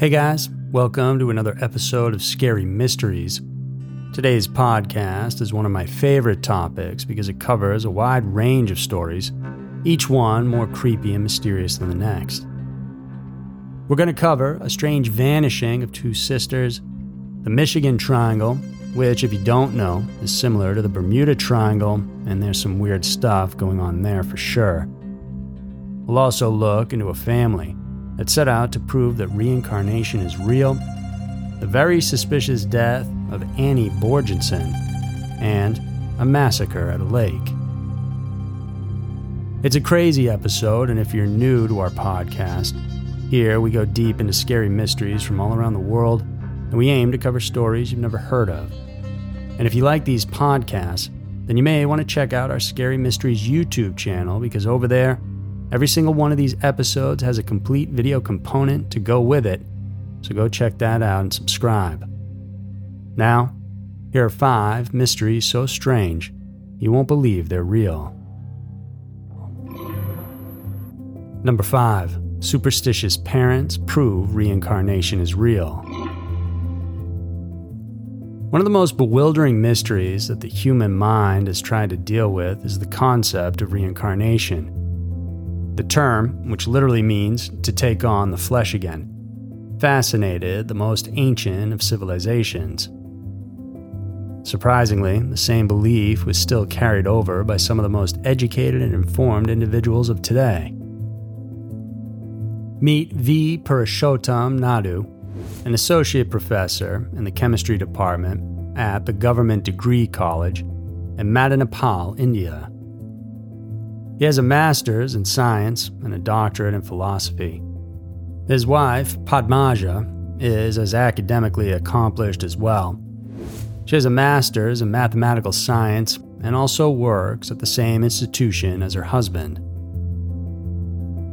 Hey guys, welcome to another episode of Scary Mysteries. Today's podcast is one of my favorite topics because it covers a wide range of stories, each one more creepy and mysterious than the next. We're going to cover a strange vanishing of two sisters, the Michigan Triangle, which, if you don't know, is similar to the Bermuda Triangle, and there's some weird stuff going on there for sure. We'll also look into a family that set out to prove that reincarnation is real, the very suspicious death of Annie Börjesson, and a massacre at a lake. It's a crazy episode, and if you're new to our podcast, here we go deep into scary mysteries from all around the world, and we aim to cover stories you've never heard of. And if you like these podcasts, then you may want to check out our Scary Mysteries YouTube channel because over there, every single one of these episodes has a complete video component to go with it. So go check that out and subscribe. Now, here are five mysteries so strange you won't believe they're real. Number five, superstitious parents prove reincarnation is real. One of the most bewildering mysteries that the human mind has tried to deal with is the concept of reincarnation. The term, which literally means to take on the flesh again, fascinated the most ancient of civilizations. Surprisingly, the same belief was still carried over by some of the most educated and informed individuals of today. Meet V. Purushottam Naidu, an associate professor in the chemistry department at the Government Degree College in Madanipal, India. He has a master's in science and a doctorate in philosophy. His wife, Padmaja, is as academically accomplished as well. She has a master's in mathematical science and also works at the same institution as her husband.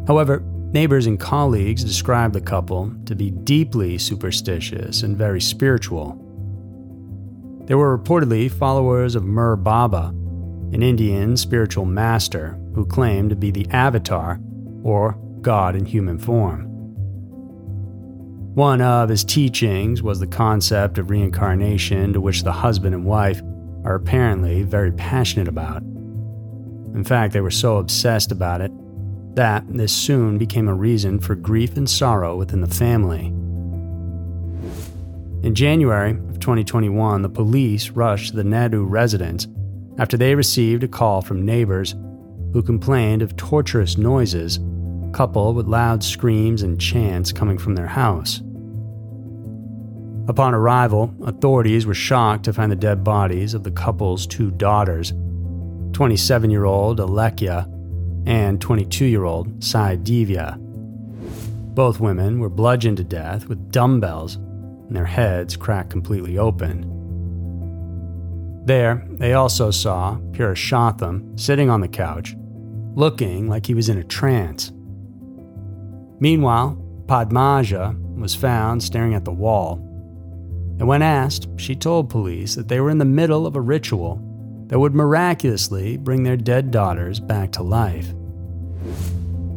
However, neighbors and colleagues describe the couple to be deeply superstitious and very spiritual. They were reportedly followers of Meher Baba, an Indian spiritual master who claimed to be the Avatar, or God in human form. One of his teachings was the concept of reincarnation, to which the husband and wife are apparently very passionate about. In fact, they were so obsessed about it that this soon became a reason for grief and sorrow within the family. In January of 2021, the police rushed to the Naidu residence after they received a call from neighbors who complained of torturous noises coupled with loud screams and chants coming from their house. Upon arrival, authorities were shocked to find the dead bodies of the couple's two daughters, 27 year old Alekia and 22 year old Sai. Both women were bludgeoned to death with dumbbells and their heads cracked completely open. There, they also saw Purushottam sitting on the couch, looking like he was in a trance. Meanwhile, Padmaja was found staring at the wall. And when asked, she told police that they were in the middle of a ritual that would miraculously bring their dead daughters back to life.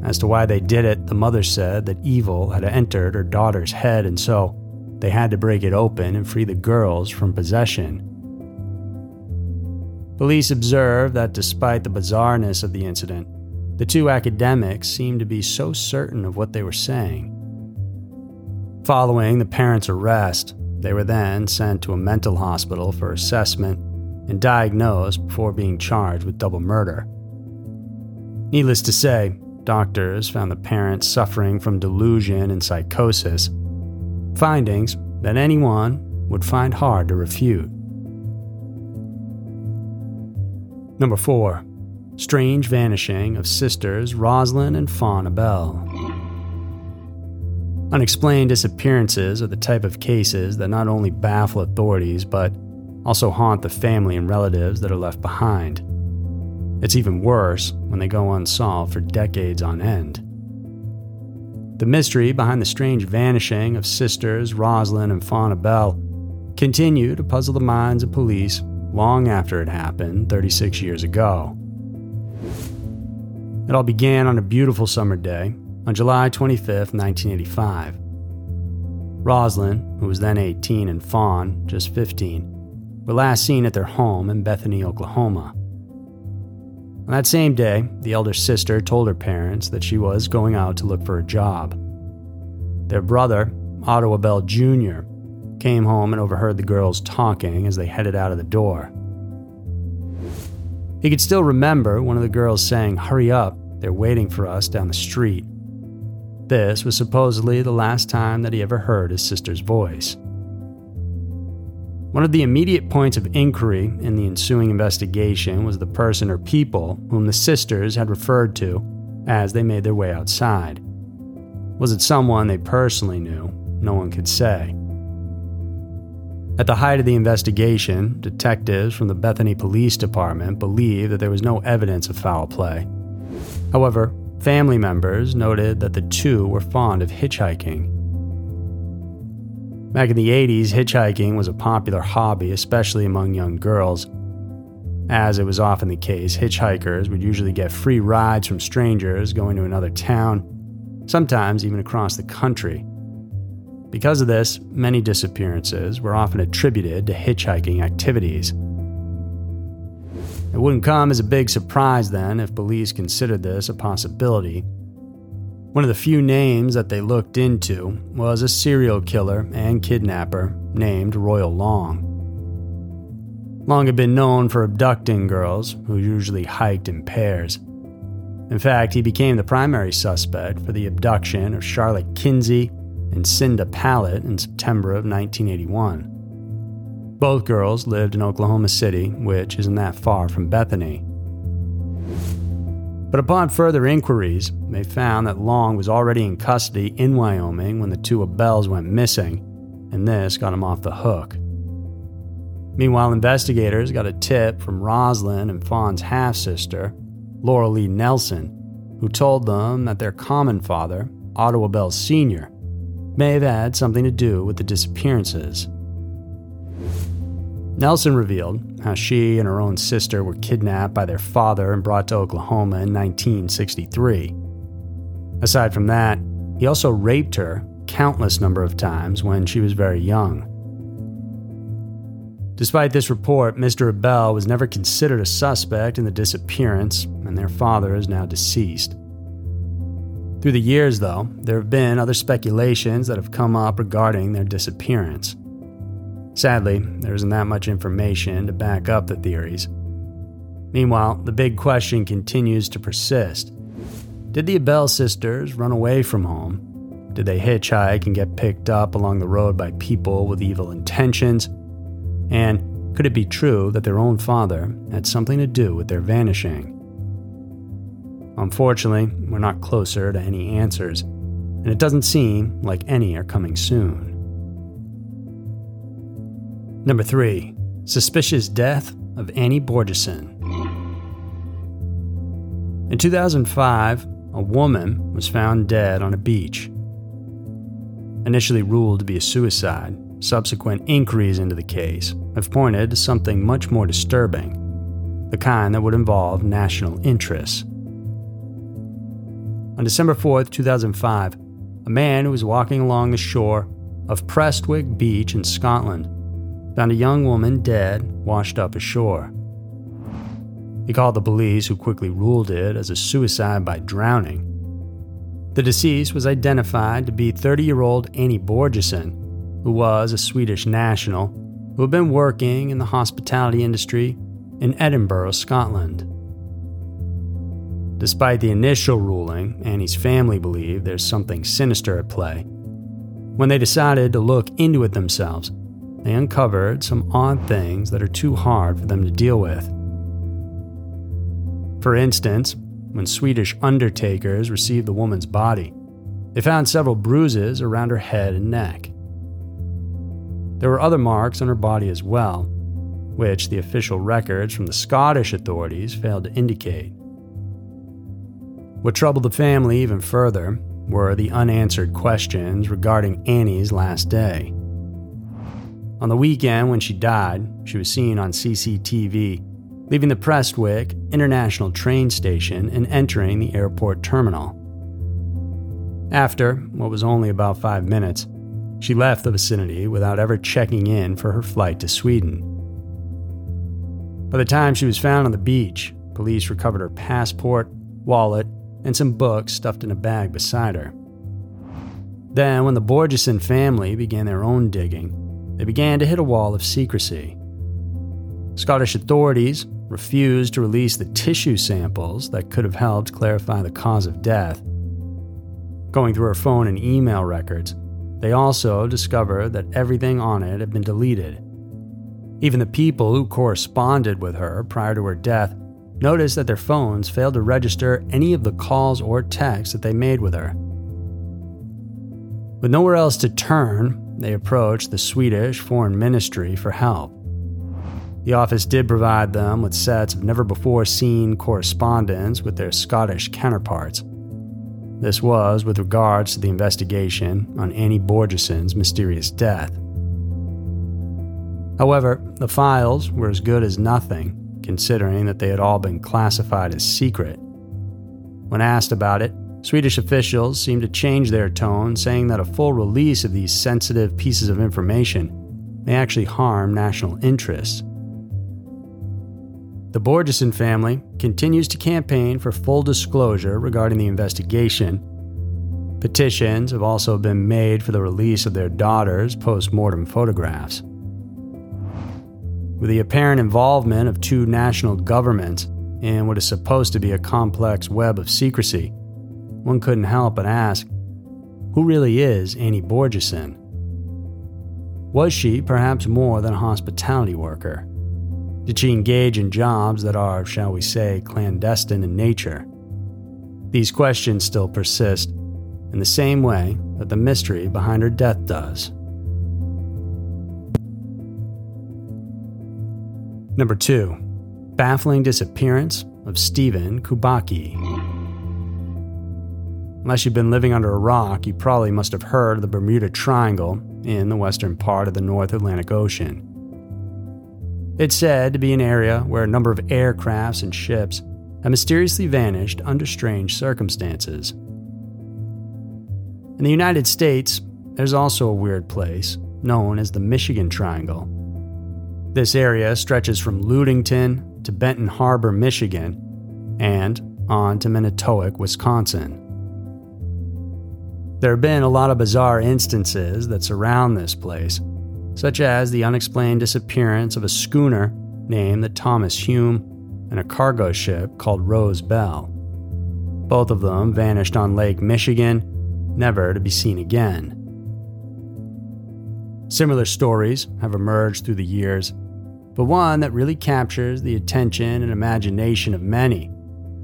As to why they did it, the mother said that evil had entered her daughter's head, and so they had to break it open and free the girls from possession. Police observed that despite the bizarreness of the incident, The two academics seemed to be so certain of what they were saying. Following the parents' arrest, they were then sent to a mental hospital for assessment and diagnosed before being charged with double murder. Needless to say, doctors found the parents suffering from delusion and psychosis, findings that anyone would find hard to refute. Number 4. Strange vanishing of sisters Rosalind and Fawn Abell. Unexplained disappearances are the type of cases that not only baffle authorities but also haunt the family and relatives that are left behind. It's even worse when they go unsolved for decades on end. The mystery behind the strange vanishing of sisters Rosalind and Fawn Abell continued to puzzle the minds of police long after it happened 36 years ago. It all began on a beautiful summer day on July 25, 1985. Rosalind, who was then 18, and Fawn, just 15, were last seen at their home in Bethany, Oklahoma. On that same day, the elder sister told her parents that she was going out to look for a job. Their brother, Otto Abell Jr., came home and overheard the girls talking as they headed out of the door. He could still remember one of the girls saying, Hurry up, they're waiting for us down the street. This was supposedly the last time that he ever heard his sister's voice. One of the immediate points of inquiry in the ensuing investigation was the person or people whom the sisters had referred to as they made their way outside. Was it someone they personally knew? No one could say. At the height of the investigation, detectives from the Bethany Police Department believed that there was no evidence of foul play. However, family members noted that the two were fond of hitchhiking Back in the 80s, hitchhiking was a popular hobby, especially among young girls. As it was often the case, hitchhikers would usually get free rides from strangers going to another town, sometimes even across the country. Because of this, many disappearances were often attributed to hitchhiking activities. It wouldn't come as a big surprise then if police considered this a possibility, one of the few names that they looked into was a serial killer and kidnapper named Royal Long. Long had been known for abducting girls, who usually hiked in pairs. In fact, he became the primary suspect for the abduction of Charlotte Kinsey and Cinda Pallett in September of 1981. Both girls lived in Oklahoma City, which isn't that far from Bethany. But upon further inquiries, they found that Long was already in custody in Wyoming when the two Abells went missing, and this got him off the hook. Meanwhile, investigators got a tip from Rosalind and Fawn's half sister, Laura Lee Nelson, who told them that their common father, Otto Abell Sr., may have had something to do with the disappearances. Nelson revealed how she and her own sister were kidnapped by their father and brought to Oklahoma in 1963. Aside from that, he also raped her countless number of times when she was very young. Despite this report, Mr. Abell was never considered a suspect in the disappearance, and their father is now deceased. Through the years, though, there have been other speculations that have come up regarding their disappearance. Sadly, there isn't that much information to back up the theories. Meanwhile, the big question continues to persist. Did the Abell sisters run away from home? Did they hitchhike and get picked up along the road by people with evil intentions? And could it be true that their own father had something to do with their vanishing? Unfortunately, we're not closer to any answers, and it doesn't seem like any are coming soon. Number 3. Suspicious death of Annie Börjesson. In 2005, a woman was found dead on a beach. Initially ruled to be a suicide, subsequent inquiries into the case have pointed to something much more disturbing, the kind that would involve national interests. On December 4, 2005, a man who was walking along the shore of Prestwick Beach in Scotland found a young woman dead, washed up ashore. He called the police, who quickly ruled it as a suicide by drowning. The deceased was identified to be 30 year old Annie Börjesson, who was a Swedish national who had been working in the hospitality industry in Edinburgh, Scotland. Despite the initial ruling, Annie's family believed there's something sinister at play. When they decided to look into it themselves, they uncovered some odd things that are too hard for them to deal with. For instance, when Swedish undertakers received the woman's body, they found several bruises around her head and neck. There were other marks on her body as well, which the official records from the Scottish authorities failed to indicate. What troubled the family even further were the unanswered questions regarding Annie's last day. On the weekend when she died, she was seen on CCTV leaving the Prestwick International train station and entering the airport terminal. After what was only about five minutes, she left the vicinity without ever checking in for her flight to Sweden. By the time she was found on the beach, police recovered her passport, wallet, and some books stuffed in a bag beside her. Then, when the Börjesson family began their own digging, they began to hit a wall of secrecy. Scottish authorities refused to release the tissue samples that could have helped clarify the cause of death. Going through her phone and email records, they also discovered that everything on it had been deleted. Even the people who corresponded with her prior to her death noticed that their phones failed to register any of the calls or texts that they made with her. With nowhere else to turn, they approached the Swedish Foreign Ministry for help. The office did provide them with sets of never before seen correspondence with their Scottish counterparts. This was with regards to the investigation on Annie Börjesson's mysterious death. However, the files were as good as nothing, considering that they had all been classified as secret. When asked about it, Swedish officials seemed to change their tone, saying that a full release of these sensitive pieces of information may actually harm national interests. The Börjesson family continues to campaign for full disclosure regarding the investigation. Petitions have also been made for the release of their daughter's post mortem photographs. With the apparent involvement of two national governments in what is supposed to be a complex web of secrecy, one couldn't help but ask who really is Annie Börjesson? Was she perhaps more than a hospitality worker? Did she engage in jobs that are, shall we say, clandestine in nature? These questions still persist, in the same way that the mystery behind her death does. Number 2 Baffling Disappearance of Stephen Kubacki. Unless you've been living under a rock, you probably must have heard of the Bermuda Triangle in the western part of the North Atlantic Ocean. It's said to be an area where a number of aircrafts and ships have mysteriously vanished under strange circumstances. In the United States, there's also a weird place known as the Michigan Triangle. This area stretches from Ludington to Benton Harbor, Michigan, and on to Manitowoc, Wisconsin. There have been a lot of bizarre instances that surround this place, such as the unexplained disappearance of a schooner named the Thomas Hume and a cargo ship called Rose Belle. Both of them vanished on Lake Michigan, never to be seen again. Similar stories have emerged through the years, but one that really captures the attention and imagination of many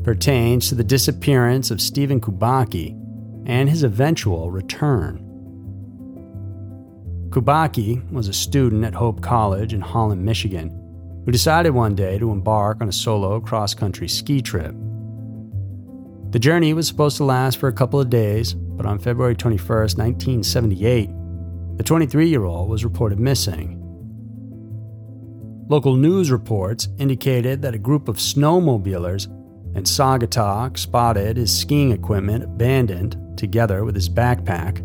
pertains to the disappearance of Stephen Kubacki and his eventual return. Kubacki was a student at Hope College in Holland, Michigan, who decided one day to embark on a solo cross country ski trip. The journey was supposed to last for a couple of days, but on February 21, 1978, the 23 year old was reported missing. Local news reports indicated that a group of snowmobilers in Saugatuck spotted his skiing equipment abandoned together with his backpack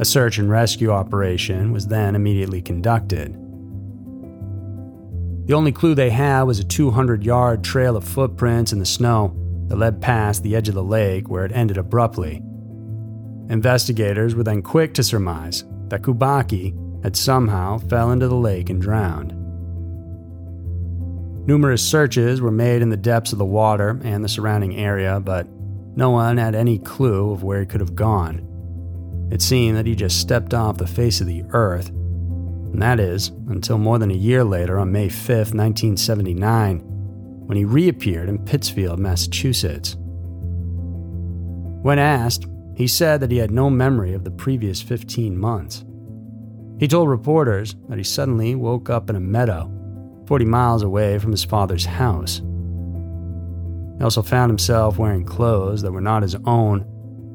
a search and rescue operation was then immediately conducted. The only clue they had was a 200 yard trail of footprints in the snow that led past the edge of the lake where it ended abruptly. Investigators were then quick to surmise that Kubacki had somehow fell into the lake and drowned. Numerous searches were made in the depths of the water and the surrounding area, but no one had any clue of where he could have gone. It seemed that he just stepped off the face of the earth, and that is until more than a year later, on May 5, 1979, when he reappeared in Pittsfield, Massachusetts. When asked, he said that he had no memory of the previous 15 months. He told reporters that he suddenly woke up in a meadow 40 miles away from his father's house. He also found himself wearing clothes that were not his own,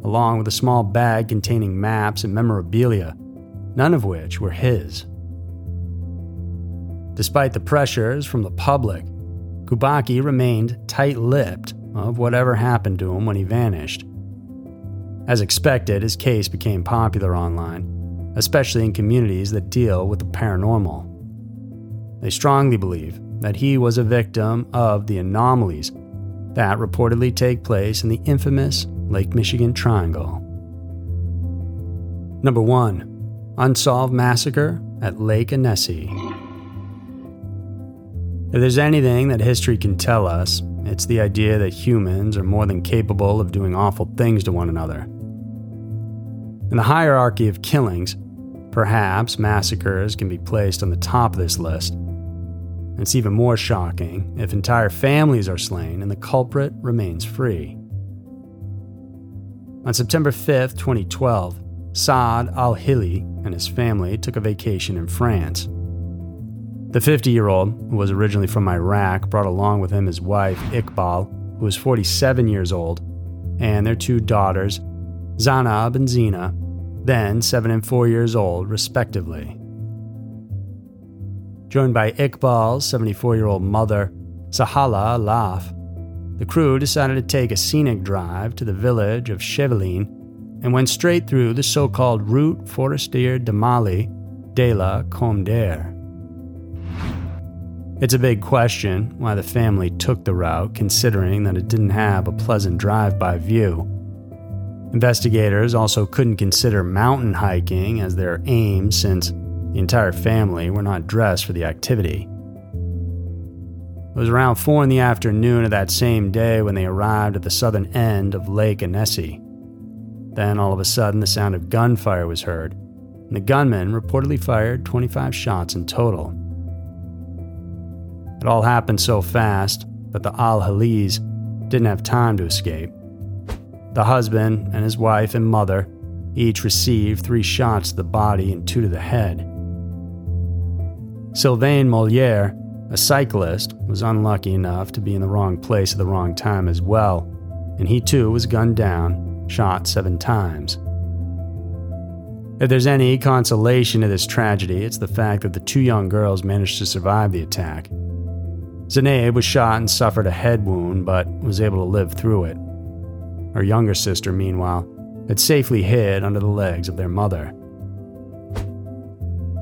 along with a small bag containing maps and memorabilia, none of which were his. Despite the pressures from the public, Kubacki remained tight lipped of whatever happened to him when he vanished. As expected, his case became popular online, especially in communities that deal with the paranormal. They strongly believe that he was a victim of the anomalies that reportedly take place in the infamous Lake Michigan Triangle. Number 1 Unsolved Massacre at Lake Annecy. If there's anything that history can tell us, it's the idea that humans are more than capable of doing awful things to one another. In the hierarchy of killings, perhaps massacres can be placed on the top of this list. It's even more shocking if entire families are slain and the culprit remains free. On September 5, 2012, Saad al Hilli and his family took a vacation in France. The 50 year old, who was originally from Iraq, brought along with him his wife, Iqbal, who was 47 years old, and their two daughters, Zainab and Zina, then 7 and 4 years old, respectively. Joined by Iqbal's 74 year old mother, Sahala Laf, the crew decided to take a scenic drive to the village of Chevaline and went straight through the so called Route Forestier de Mali de la d'Air. It's a big question why the family took the route, considering that it didn't have a pleasant drive by view. Investigators also couldn't consider mountain hiking as their aim since the entire family were not dressed for the activity. It was around 4 in the afternoon of that same day when they arrived at the southern end of Lake Annecy. Then, all of a sudden, the sound of gunfire was heard, and the gunman reportedly fired 25 shots in total. It all happened so fast that the Al Halis didn't have time to escape. The husband and his wife and mother each received three shots to the body and two to the head. Sylvain Mollier, a cyclist, was unlucky enough to be in the wrong place at the wrong time as well, and he too was gunned down, shot seven times. If there's any consolation to this tragedy, it's the fact that the two young girls managed to survive the attack. Zainab was shot and suffered a head wound, but was able to live through it. Her younger sister, meanwhile, had safely hid under the legs of their mother.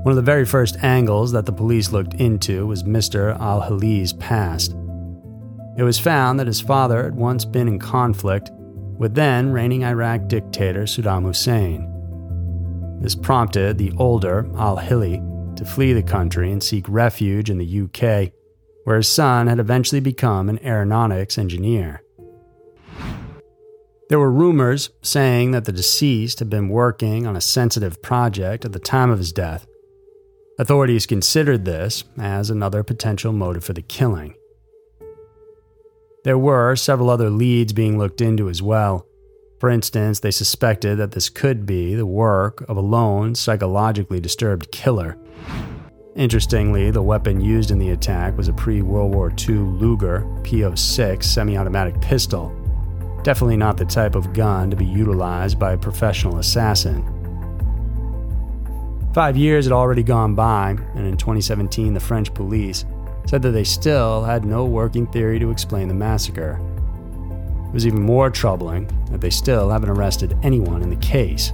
One of the very first angles that the police looked into was Mr. Al Hilli's past. It was found that his father had once been in conflict with then reigning Iraq dictator Saddam Hussein. This prompted the older Al Hilli to flee the country and seek refuge in the UK, where his son had eventually become an aeronautics engineer. There were rumors saying that the deceased had been working on a sensitive project at the time of his death Authorities considered this as another potential motive for the killing. There were several other leads being looked into as well. For instance, they suspected that this could be the work of a lone, psychologically disturbed killer. Interestingly, the weapon used in the attack was a pre World War II Luger P06 semi automatic pistol. Definitely not the type of gun to be utilized by a professional assassin. Five years had already gone by, and in 2017, the French police said that they still had no working theory to explain the massacre. It was even more troubling that they still haven't arrested anyone in the case.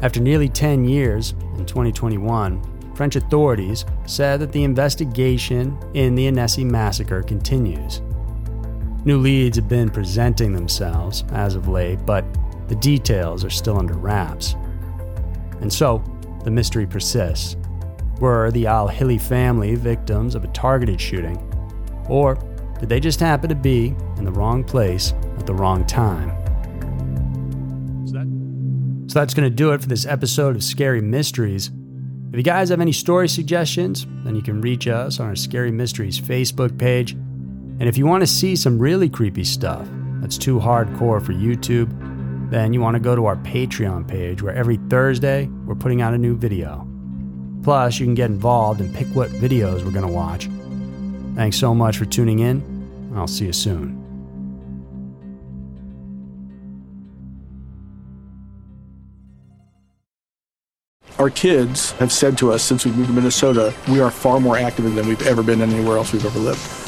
After nearly 10 years, in 2021, French authorities said that the investigation in the Annecy massacre continues. New leads have been presenting themselves as of late, but the details are still under wraps. And so, the mystery persists. Were the Al Hilli family victims of a targeted shooting? Or did they just happen to be in the wrong place at the wrong time? So that's going to do it for this episode of Scary Mysteries. If you guys have any story suggestions, then you can reach us on our Scary Mysteries Facebook page. And if you want to see some really creepy stuff that's too hardcore for YouTube, then you want to go to our Patreon page where every Thursday we're putting out a new video. Plus, you can get involved and pick what videos we're going to watch. Thanks so much for tuning in. I'll see you soon. Our kids have said to us since we moved to Minnesota, we are far more active than we've ever been anywhere else we've ever lived.